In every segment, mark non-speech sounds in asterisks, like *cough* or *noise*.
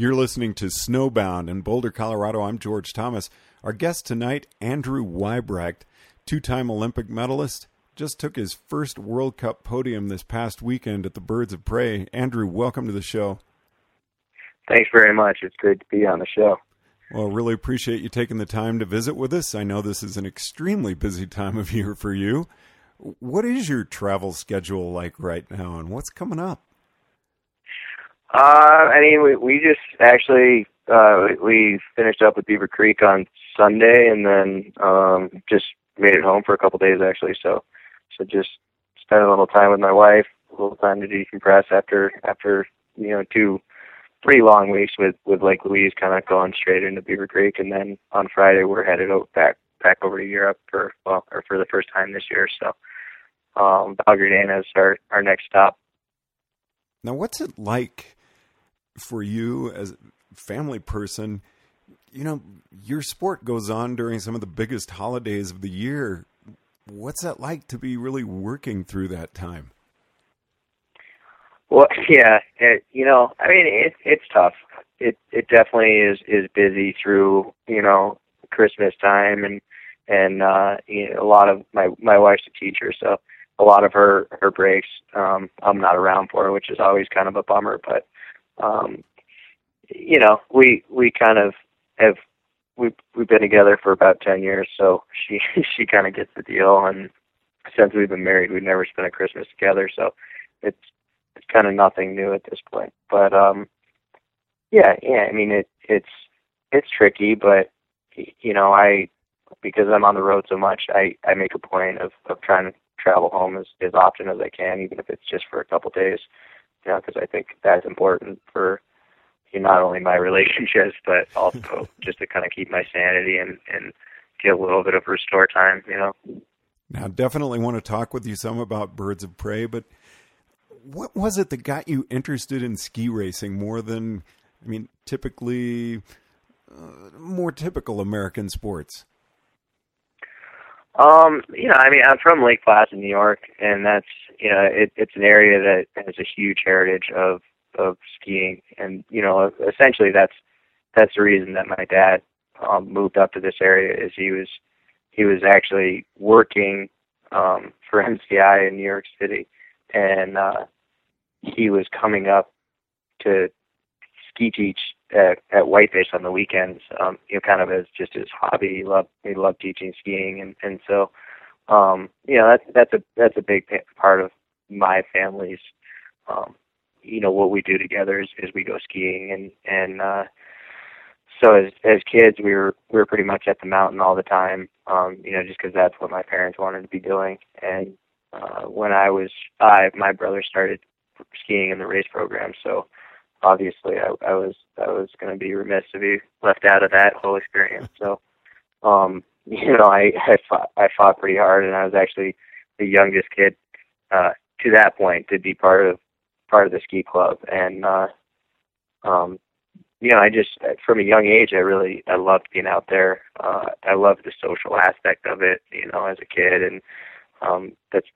You're listening to Snowbound in Boulder, Colorado. I'm George Thomas. Our guest tonight, Andrew Weibrecht, two time Olympic medalist, just took his first World Cup podium this past weekend at the Birds of Prey. Andrew, welcome to the show. Thanks very much. It's great to be on the show. Well, really appreciate you taking the time to visit with us. I know this is an extremely busy time of year for you. What is your travel schedule like right now, and what's coming up? Uh, I mean, we we just actually uh, we finished up with Beaver Creek on Sunday, and then um, just made it home for a couple days actually. So, so just spent a little time with my wife, a little time to decompress after after you know two pretty long weeks with with Lake Louise, kind of going straight into Beaver Creek, and then on Friday we're headed out back back over to Europe for well, or for the first time this year. So, um, Belgrade is our our next stop. Now, what's it like for you as a family person? You know, your sport goes on during some of the biggest holidays of the year. What's that like to be really working through that time? Well, *laughs* yeah, it, you know, I mean, it, it's tough. It it definitely is is busy through you know Christmas time and and uh, you know, a lot of my my wife's a teacher, so a lot of her her breaks um, I'm not around for, which is always kind of a bummer. But um, you know, we we kind of have we we've been together for about ten years, so she *laughs* she kind of gets the deal. And since we've been married, we've never spent a Christmas together, so it's it's kind of nothing new at this point. But um, yeah, yeah. I mean, it it's it's tricky, but you know, I because I'm on the road so much, I I make a point of of trying to travel home as as often as I can, even if it's just for a couple days. You know, because I think that's important for you know, not only my relationships, *laughs* but also just to kind of keep my sanity and and get a little bit of restore time. You know. Now, definitely want to talk with you some about Birds of Prey, but what was it that got you interested in ski racing more than, I mean, typically uh, more typical American sports? Um, you know, I mean, I'm from Lake Placid, New York, and that's you know, it, it's an area that has a huge heritage of of skiing, and you know, essentially that's that's the reason that my dad um, moved up to this area is he was he was actually working um, for MCI in New York City, and uh, he was coming up to ski teach at, at Whiteface on the weekends. Um, you know, kind of as just his hobby. He loved he loved teaching skiing, and and so um, you know that's that's a that's a big part of my family's um, you know what we do together is, is we go skiing and and uh so as as kids we were we were pretty much at the mountain all the time um you know just because that's what my parents wanted to be doing. And uh when i was five my brother started skiing in the race program. So obviously i i was i was going to be remiss to be left out of that whole experience. So um you know i i fought i fought pretty hard and i was actually the youngest kid uh to that point to be part of part of the ski club. And uh um you know i just from a young age i really i loved being out there. Uh i loved the social aspect of it you know as a kid. And um that's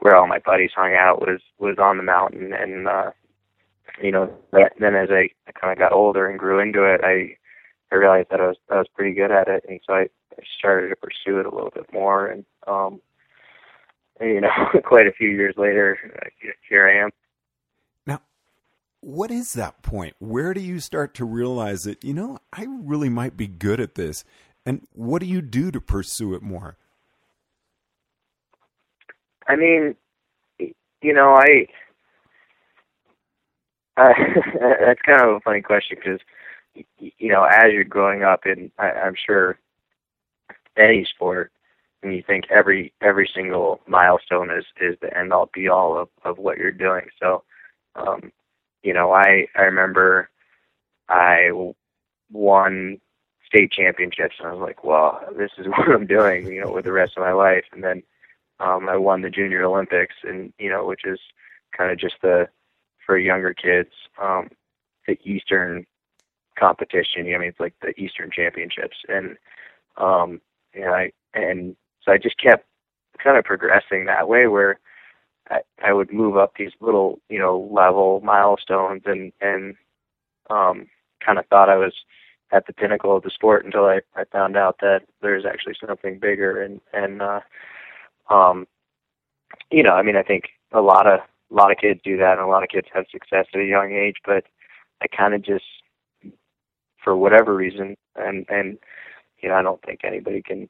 where all my buddies hung out was was on the mountain. And uh you know that, then as i, I kind of got older and grew into it i i realized that i was i was pretty good at it and so i, I started to pursue it a little bit more and um you know *laughs* quite a few years later here i am Now, what is that point? Where do you start to realize that, you know, I really might be good at this? And what do you do to pursue it more? I mean, you know, I, *laughs* uh, that's kind of a funny question because, you know, as you're growing up, and I, I'm sure any sport, and you think every every single milestone is is the end all be all of of what you're doing. So, um, you know, I I remember I won state championships, and I was like, well, this is *laughs* what I'm doing, you know, with the rest of my life. And then um, I won the Junior Olympics, and you know, which is kind of just the for younger kids, um, the Eastern competition. You know, I mean, it's like the Eastern Championships, and um, you know, I and so I just kept kind of progressing that way, where I, I would move up these little, you know, level milestones and and um kind of thought I was at the pinnacle of the sport until I, I found out that there's actually something bigger and and uh um you know, I mean I think a lot of a lot of kids do that and a lot of kids have success at a young age, but I kind of just for whatever reason and and you know, I don't think anybody can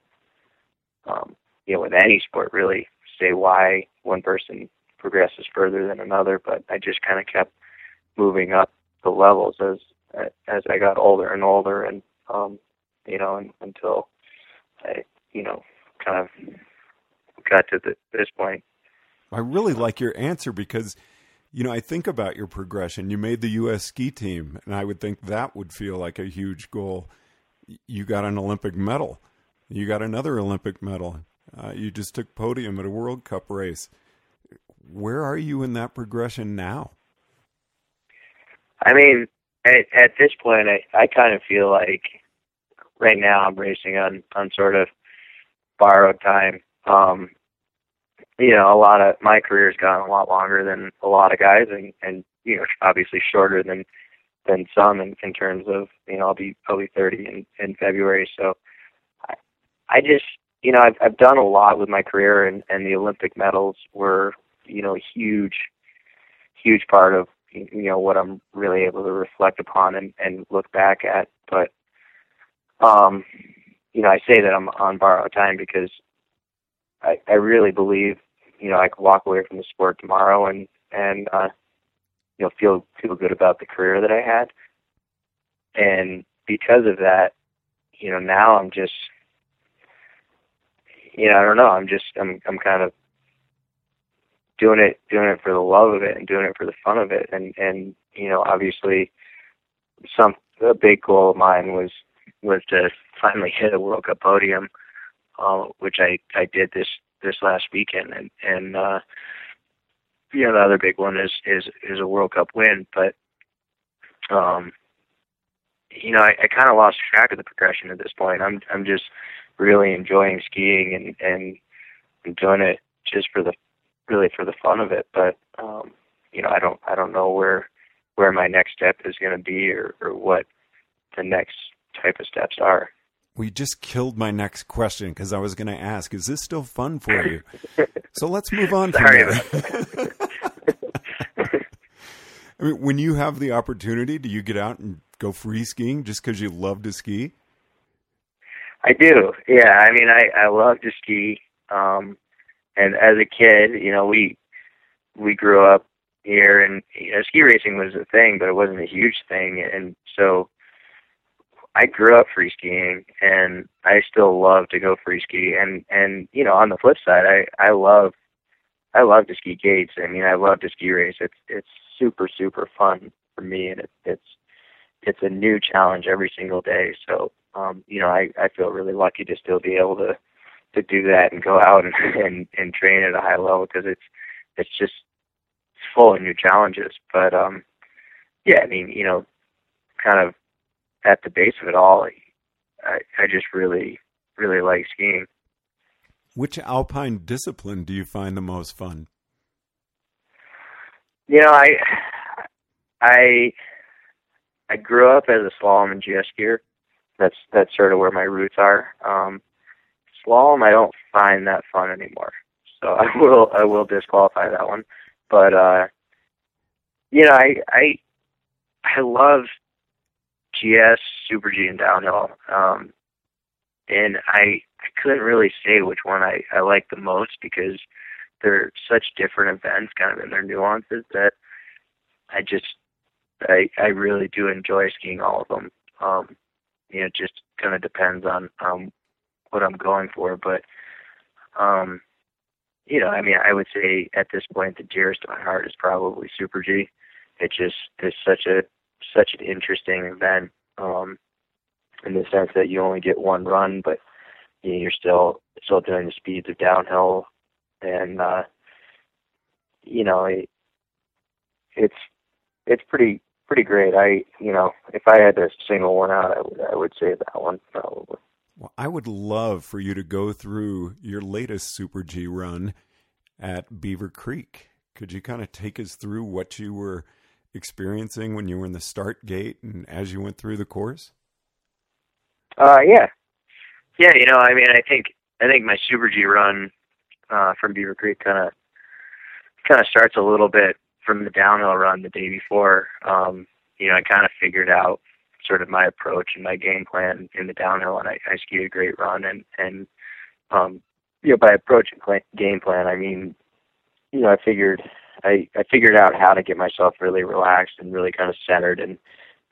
um you know, with any sport really say why one person progresses further than another, but I just kind of kept moving up the levels as as I got older and older, and um, you know, and, until I, you know, kind of got to the, this point. I really like your answer because, you know, I think about your progression. You made the U.S. ski team, and I would think that would feel like a huge goal. You got an Olympic medal. You got another Olympic medal. Uh, you just took podium at a World Cup race. Where are you in that progression now? I mean, at, at this point, I, I kind of feel like right now I'm racing on on sort of borrowed time. Um, you know, a lot of my career's gone a lot longer than a lot of guys, and and you know, obviously shorter than than some in, in terms of you know I'll be be 30 in in February, so I, I just you know I've I've done a lot with my career, and and the Olympic medals were you know a huge huge part of you know what I'm really able to reflect upon and, and look back at. But um, you know, I say that I'm on borrowed time because I, I really believe you know I could walk away from the sport tomorrow and and uh, you know feel feel good about the career that I had. And because of that, you know, now I'm just you know I don't know I'm just I'm I'm kind of doing it doing it for the love of it and doing it for the fun of it and and you know obviously some a big goal of mine was was to finally *laughs* hit a World Cup podium, uh, which I I did this this last weekend and and uh, you know the other big one is is is a World Cup win, but um, you know I, I kind of lost track of the progression at this point. I'm I'm just really enjoying skiing and and I'm doing it just for the really for the fun of it. But um, you know, I don't I don't know where where my next step is going to be or, or what the next type of steps are. We just killed my next question because I was going to ask, is this still fun for you? *laughs* so let's move on from there. *laughs* I mean, when you have the opportunity, do you get out and go free skiing just because you love to ski? I do. Yeah, I mean, I I love to ski. Um, and as a kid, you know, we we grew up here, and you know, ski racing was a thing, but it wasn't a huge thing, and so I grew up free skiing, and I still love to go free ski. And and you know, on the flip side, I I love I love to ski gates. I mean, I love to ski race. It's it's super super fun for me, and it, it's it's a new challenge every single day. So um, you know, I I feel really lucky to still be able to to do that and go out and *laughs* and, and train at a high level because it's it's just full of new challenges. But um, yeah, I mean, you know, kind of at the base of it all, I I just really really like skiing. Which alpine discipline do you find the most fun? You know, I I I grew up as a slalom and GS skier. That's that's sort of where my roots are. Um, slalom, I don't find that fun anymore. So *laughs* I will I will disqualify that one. But uh, you know, I I I love GS, Super G, and downhill. Um, and I I couldn't really say which one I I like the most because they're such different events, kind of in their nuances that I just I I really do enjoy skiing all of them. Um, you know, just kind of depends on um what I'm going for, but um you know, I mean, I would say at this point the dearest to my heart is probably Super G. It just is such a such an interesting event um in the sense that you only get one run, but you know, you're still still doing the speeds of downhill, and uh, you know it, it's it's pretty pretty great. I you know if I had to single one out, I would I would say that one probably. Well, I would love for you to go through your latest Super G run at Beaver Creek. Could you kind of take us through what you were experiencing when you were in the start gate and as you went through the course? Uh, yeah, yeah. You know, I mean, I think I think my Super G run uh, from Beaver Creek kind of kind of starts a little bit from the downhill run the day before. Um, you know, I kind of figured out sort of my approach and my game plan in the downhill, and I, I skied a great run. And and um, you know, by approach and game plan, I mean, you know, I figured I I figured out how to get myself really relaxed and really kind of centered and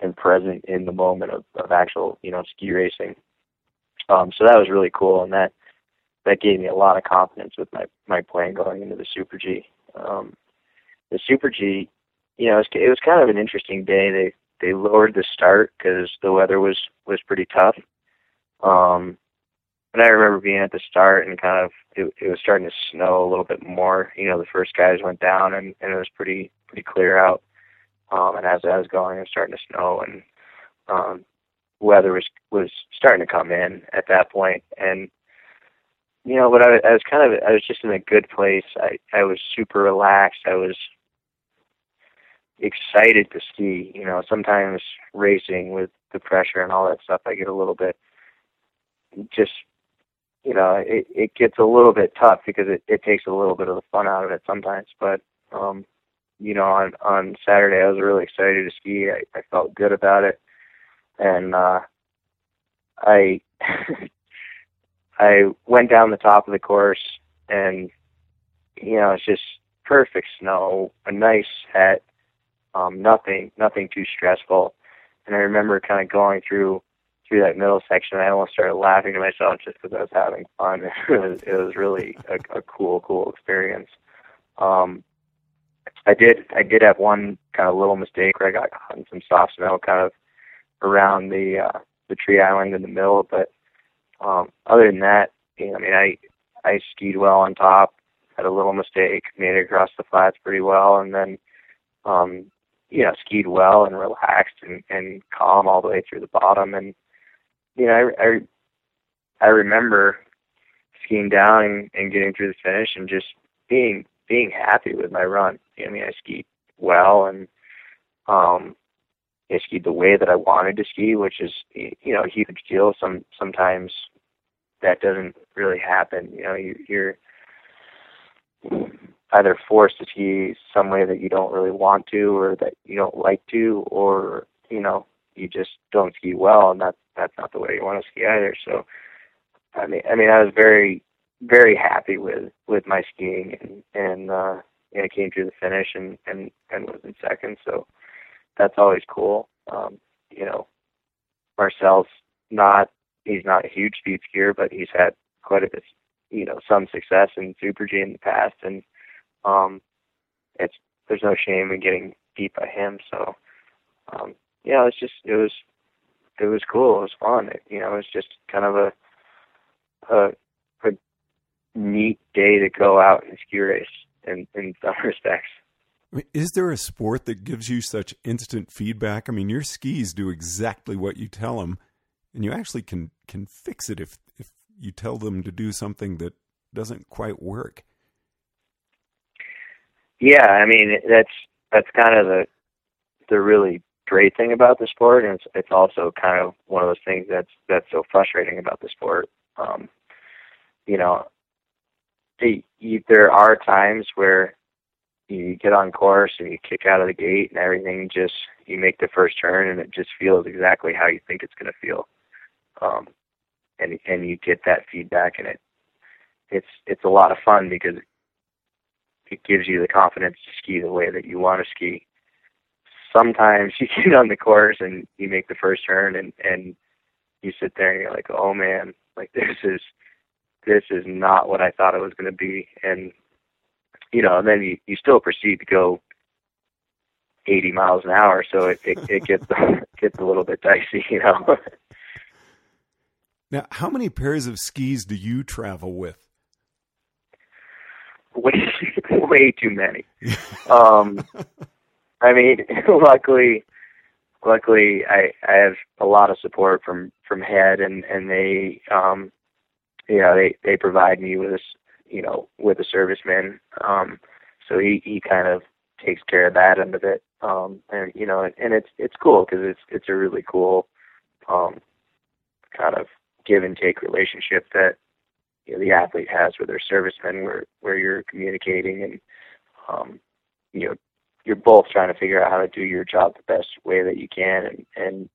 and present in the moment of, of actual you know ski racing. Um, so that was really cool, and that that gave me a lot of confidence with my my plan going into the Super G. Um, the Super G, you know, it was, it was kind of an interesting day. They they lowered the start because the weather was was pretty tough. Um, and I remember being at the start and kind of it, it was starting to snow a little bit more. You know, the first guys went down and, and it was pretty pretty clear out. Um, and as I was going, it was starting to snow and um, weather was was starting to come in at that point. And you know, but I, I was kind of I was just in a good place. I I was super relaxed. I was excited to ski. You know, sometimes racing with the pressure and all that stuff, I get a little bit just you know, it, it gets a little bit tough because it, it takes a little bit of the fun out of it sometimes. But um, you know, on on Saturday I was really excited to ski. I, I felt good about it, and uh, I *laughs* I went down the top of the course, and you know, it's just perfect snow, a nice set, um, nothing nothing too stressful. And I remember kind of going through through that middle section, I almost started laughing to myself just because I was having fun. *laughs* it was it was really a, a cool, cool experience. Um, I did I did have one kind of little mistake where I got caught in some soft snow, kind of around the uh, the tree island in the middle. But um, other than that, you know, I mean, I I skied well on top. Had a little mistake, made it across the flats pretty well, and then um, you know skied well and relaxed and, and calm all the way through the bottom. And you know, I, I, I remember skiing down and, and getting through the finish and just being being happy with my run. I mean, I skied well and um, I skied the way that I wanted to ski, which is you know a huge deal. Some sometimes that doesn't really happen. You know, you, you're either forced to ski some way that you don't really want to or that you don't like to, or you know you just don't ski well, and that's that's not the way you want to ski either. So, I mean, I mean, I was very very happy with with my skiing, and and uh, you know, came through the finish and and and was in second. So that's always cool. Um, you know, Marcel's not he's not a huge speed skier, but he's had quite a bit, you know, some success in Super G in the past, and um, it's there's no shame in getting beat by him. So um, yeah, it's just it was it was cool. It was fun. It, you know, it was just kind of a a a neat day to go out and ski race in in *laughs* some respects. I mean, is there a sport that gives you such instant feedback? I mean, your skis do exactly what you tell them, and you actually can can fix it if if you tell them to do something that doesn't quite work. Yeah, I mean that's that's kind of the the really great thing about the sport, and it's it's also kind of one of those things that's that's so frustrating about the sport. Um, you know, the, you, there are times where you get on course and you kick out of the gate and everything just you make the first turn and it just feels exactly how you think it's going to feel um and and you get that feedback and it it's it's a lot of fun because it gives you the confidence to ski the way that you want to ski sometimes you get on the course and you make the first turn and and you sit there and you're like, oh man, like this is this is not what I thought it was going to be, and you know, and then you you still proceed to go 80 miles an hour, so it it, it gets *laughs* gets a little bit dicey, you know. now, how many pairs of skis do you travel with? Way *laughs* way too many. um *laughs* I mean, *laughs* luckily, luckily, I I have a lot of support from from head, and and they, um, you know, they they provide me with this, you know, with a serviceman. Um, so he he kind of takes care of that end of it. Um, and you know, and, and it's it's cool because it's it's a really cool um, kind of give and take relationship that you know, the athlete has with their servicemen, where where you're communicating and um, you know you're both trying to figure out how to do your job the best way that you can, and and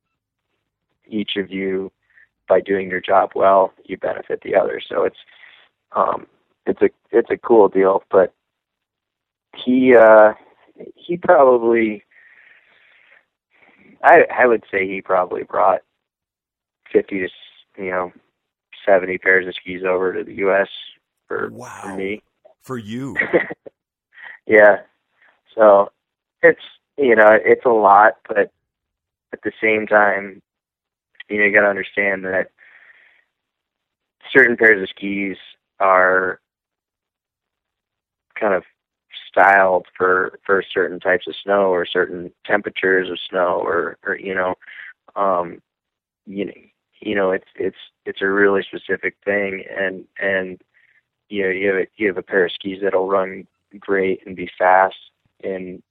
each of you by doing your job well, you benefit the other. So it's um, it's a it's a cool deal, but he uh, he probably I I would say he probably brought fifty to you know seventy pairs of skis over to the U.S. for wow. for me for you. *laughs* yeah, so it's you know it's a lot, but at the same time, you know you got to understand that certain pairs of skis are kind of styled for for certain types of snow or certain temperatures of snow or or you know um you know you know it's it's it's a really specific thing and and you know you have a, you have a pair of skis that'll run great and be fast in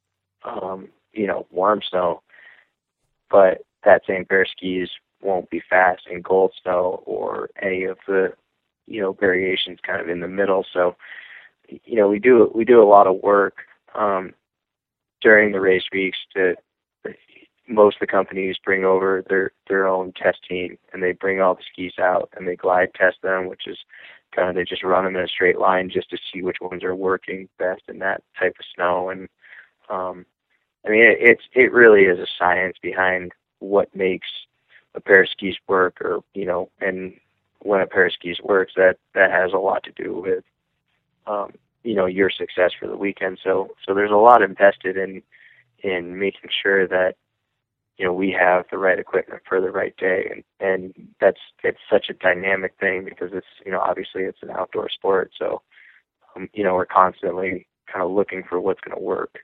um you know warm snow but that same pair of skis won't be fast in cold snow or any of the you know variations kind of in the middle. So you know we do we do a lot of work um, during the race weeks to most of the companies bring over their their own test team and they bring all the skis out and they glide test them which is kind of they just run them in a straight line just to see which ones are working best in that type of snow. And um I mean it, it's it really is a science behind what makes a pair of skis work or you know and when a pair of skis works that that has a lot to do with um, you know your success for the weekend. So so there's a lot invested in in making sure that you know we have the right equipment for the right day, and and that's it's such a dynamic thing because it's you know obviously it's an outdoor sport, so um, you know we're constantly kind of looking for what's going to work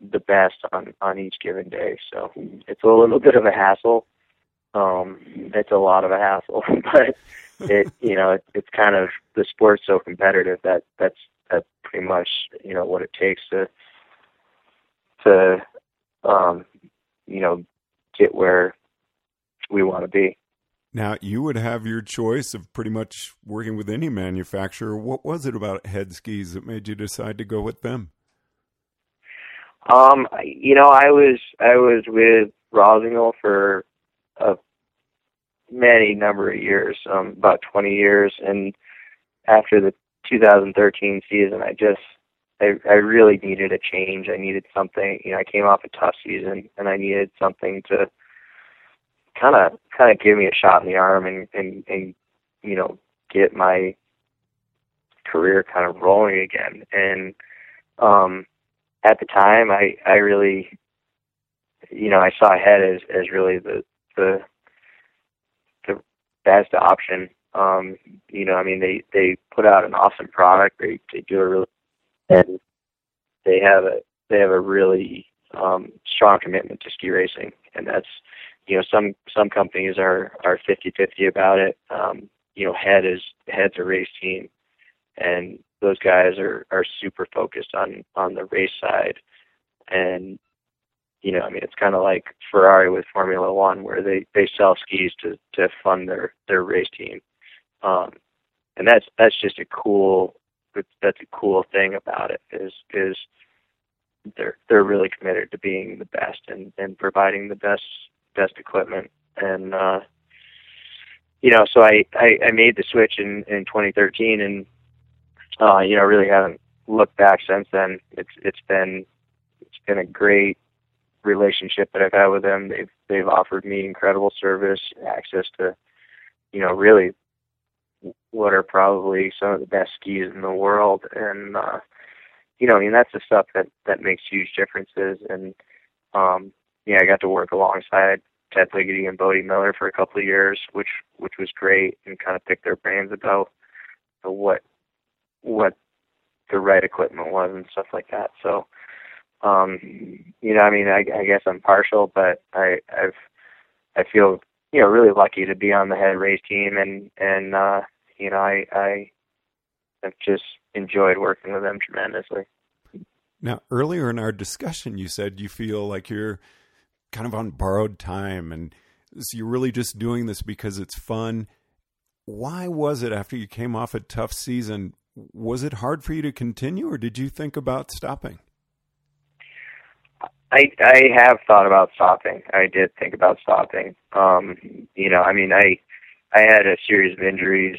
the best on on each given day. So it's a little bit of a hassle. Um, it's a lot of a hassle, *laughs* but it you know it, it's kind of the sport's so competitive that that's that's pretty much you know what it takes to to um you know get where we want to be now you would have your choice of pretty much working with any manufacturer what was it about head skis that made you decide to go with them um you know i was i was with rossignol for a many number of years, um, about 20 years. And after the 2013 season, I just, I, I really needed a change. I needed something, you know, I came off a tough season and I needed something to kind of, kind of give me a shot in the arm and, and, and, you know, get my career kind of rolling again. And, um, at the time, I, I really, you know, I saw Head as, as really the, the best option. Um, you know, I mean, they they put out an awesome product. They they do a really and they have a they have a really um, strong commitment to ski racing, and that's you know some some companies are are fifty fifty about it. Um, you know, head is head's a race team, and those guys are are super focused on on the race side, and you know, I mean, it's kind of like Ferrari with Formula One, where they they sell skis to to fund their their race team, um, and that's that's just a cool that's a cool thing about it is is they're they're really committed to being the best and and providing the best best equipment. And uh you know so I, I i made the switch in in 2013 and uh you know really haven't looked back since then it's it's been it's been a great relationship that I've had with them. They've they've offered me incredible service, access to, you know, really what are probably some of the best skis in the world, and uh, you know, I mean that's the stuff that that makes huge differences. And um, yeah, I got to work alongside Ted Ligety and Bode Miller for a couple of years, which which was great, and kind of pick their brains about what what the right equipment was and stuff like that. So um, you know, I mean, I, I guess I'm partial, but I, I've, I feel, you know, really lucky to be on the head race team, and and uh, you know, I, I have just enjoyed working with them tremendously. Now, earlier in our discussion, you said you feel like you're kind of on borrowed time and so you're really just doing this because it's fun. Why was it after you came off a tough season? Was it hard for you to continue or did you think about stopping? I I have thought about stopping. I did think about stopping. Um, you know, I mean, I I had a series of injuries.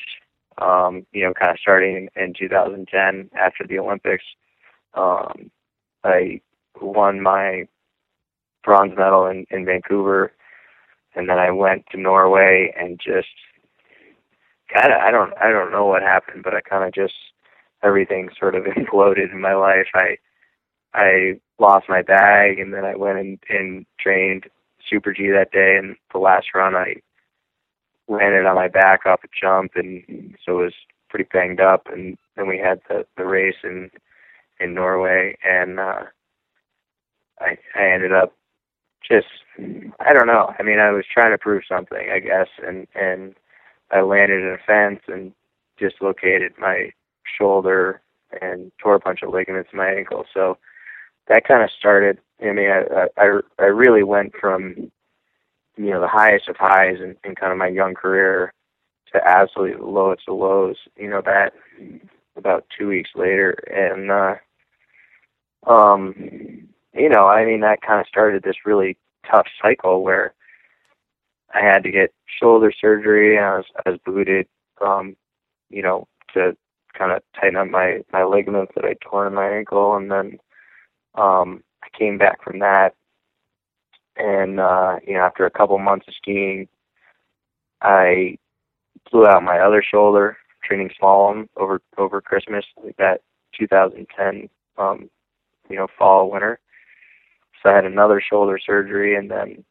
Um, you know, kind of starting in 2010 after the Olympics. Um, I won my bronze medal in, in Vancouver, and then I went to Norway and just of I don't I don't know what happened, but I kind of just everything sort of *laughs* imploded in my life. I I lost my bag, and then I went and, and trained Super G that day, and the last run I landed on my back off a jump, and so was pretty banged up. And then we had the the race in in Norway, and uh, I I ended up just I don't know. I mean, I was trying to prove something, I guess, and and I landed in a fence and dislocated my shoulder and tore a bunch of ligaments in my ankle. So that kind of started. I mean, I I I really went from you know the highest of highs in, in kind of my young career to absolutely the lowest of lows. You know that about two weeks later, and uh, um, you know, I mean, that kind of started this really tough cycle where I had to get shoulder surgery. And I was I was booted, um, you know, to kind of tighten up my my ligaments that I tore in my ankle, and then um, I came back from that, and uh, you know, after a couple months of skiing, I blew out my other shoulder training slalom over over Christmas, like that 2010, um, you know, fall winter. So I had another shoulder surgery, and then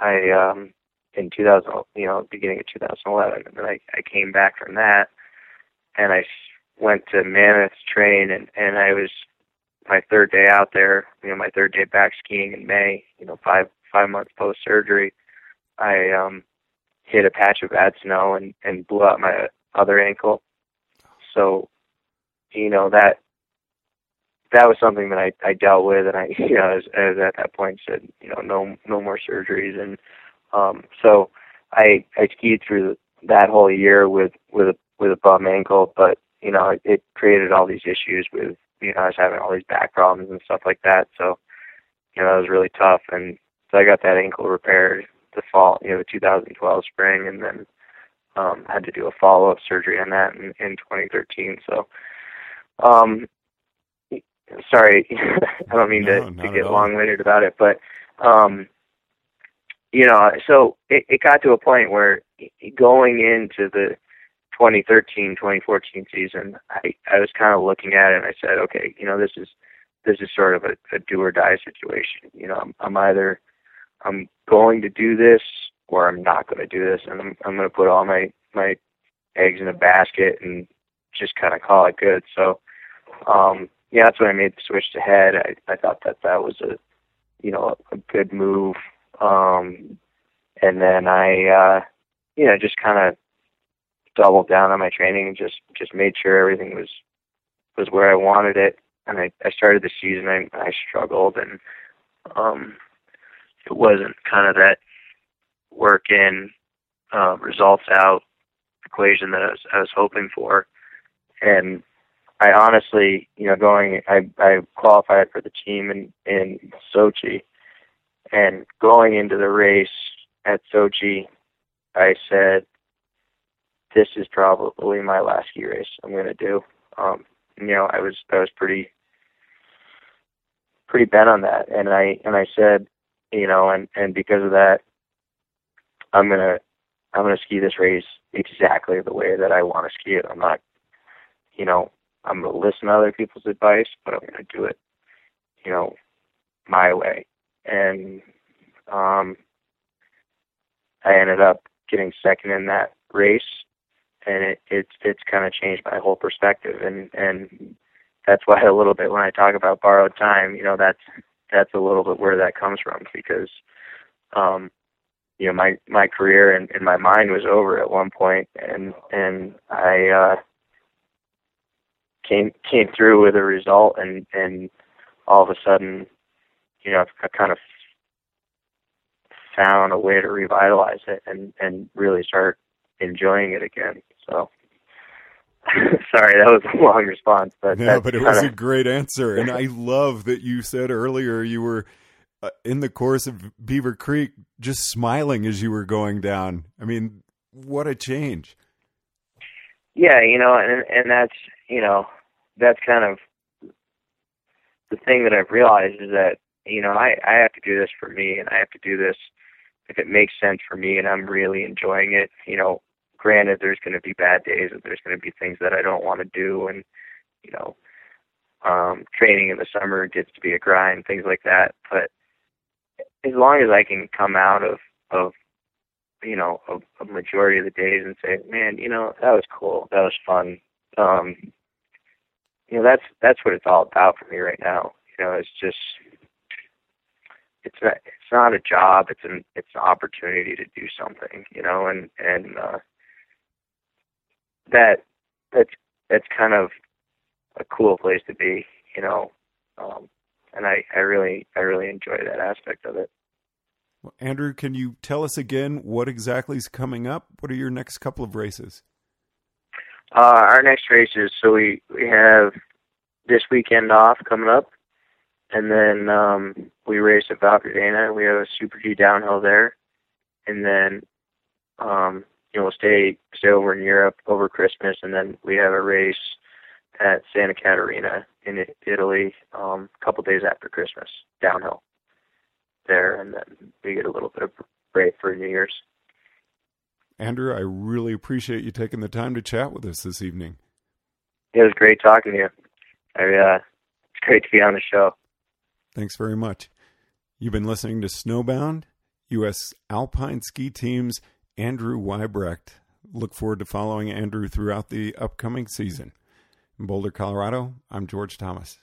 I um, in 2000, you know, beginning of 2011, and then I I came back from that, and I went to Mammoth train, and and I was my third day out there, you know, my third day back skiing in May, you know, five five months post surgery, I um hit a patch of bad snow and and blew out my other ankle. So, you know that that was something that I I dealt with, and I *laughs* you know as, as at that point said you know no no more surgeries, and um so I I skied through that whole year with with a with a bum ankle, but you know it, it created all these issues with you know, I was having all these back problems and stuff like that. So, you know, that was really tough. And so I got that ankle repaired the fall, you know, the 2012 spring, and then um, had to do a follow-up surgery on that in, in 2013. So, um, sorry, *laughs* I don't mean no, to, to get long-winded about it, but um, you know, so it, it got to a point where going into the 2013 2014 season i i was kind of looking at it and i said okay you know this is this is sort of a, a do or die situation. You know i'm i'm either i'm going to do this or i'm not going to do this. And i'm i'm going to put all my my eggs in a basket and just kind of call it good. So um yeah that's when i made the switch to head. I i thought that that was a you know a, a good move um and then i uh you know just kind of doubled down on my training and just just made sure everything was was where I wanted it. And I I started the season I I struggled and um it wasn't kind of that work in uh, results out equation that I was I was hoping for. And I honestly, you know, going I I qualified for the team in in Sochi and going into the race at Sochi I said this is probably my last ski race I'm going to do. Um, you know, I was I was pretty pretty bent on that, and I and I said, you know, and and because of that, I'm gonna I'm gonna ski this race exactly the way that I want to ski it. I'm not, you know, I'm gonna listen to other people's advice, but I'm gonna do it, you know, my way. And um, I ended up getting second in that race and it, it's it's kind of changed my whole perspective and and that's why a little bit when I talk about borrowed time, you know, that's that's a little bit where that comes from because um you know my my career and, and my mind was over at one point and and I uh came came through with a result and and all of a sudden, you know, I've kind of found a way to revitalize it and and really start enjoying it again. So. *laughs* Sorry, that was a long response, but yeah, but it was a great answer, and I love that you said earlier you were uh, in the course of Beaver Creek just smiling as you were going down. I mean, what a change! Yeah, you know, and and that's you know that's kind of the thing that I've realized is that you know I I have to do this for me, and I have to do this if it makes sense for me, and I'm really enjoying it. You know, granted, there's going to be bad days, and there's going to be things that I don't want to do, and you know, um, training in the summer gets to be a grind, things like that. But as long as I can come out of of you know a, a majority of the days and say, man, you know that was cool, that was fun. Um, you know that's that's what it's all about for me right now. You know, it's just it's not it's not a job. It's an it's an opportunity to do something. You know, and and uh, that that's that's kind of a cool place to be. You know, um, and I I really I really enjoy that aspect of it. Well, Andrew, can you tell us again what exactly is coming up? What are your next couple of races? Uh, our next races, so we we have this weekend off coming up, and then um, we race at Val Gardena. We have a Super G downhill there, and then um, you know we'll stay stay over in Europe over Christmas, and then we have a race at Santa Caterina in Italy um, a couple days after Christmas downhill there, and then we get a little bit of break for New Year's. Andrew, I really appreciate you taking the time to chat with us this evening. It was great talking to you. I, uh, it's great to be on the show. Thanks very much. You've been listening to Snowbound, U.S. Alpine Ski Team's Andrew Weibrecht. Look forward to following Andrew throughout the upcoming season. In Boulder, Colorado, I'm George Thomas.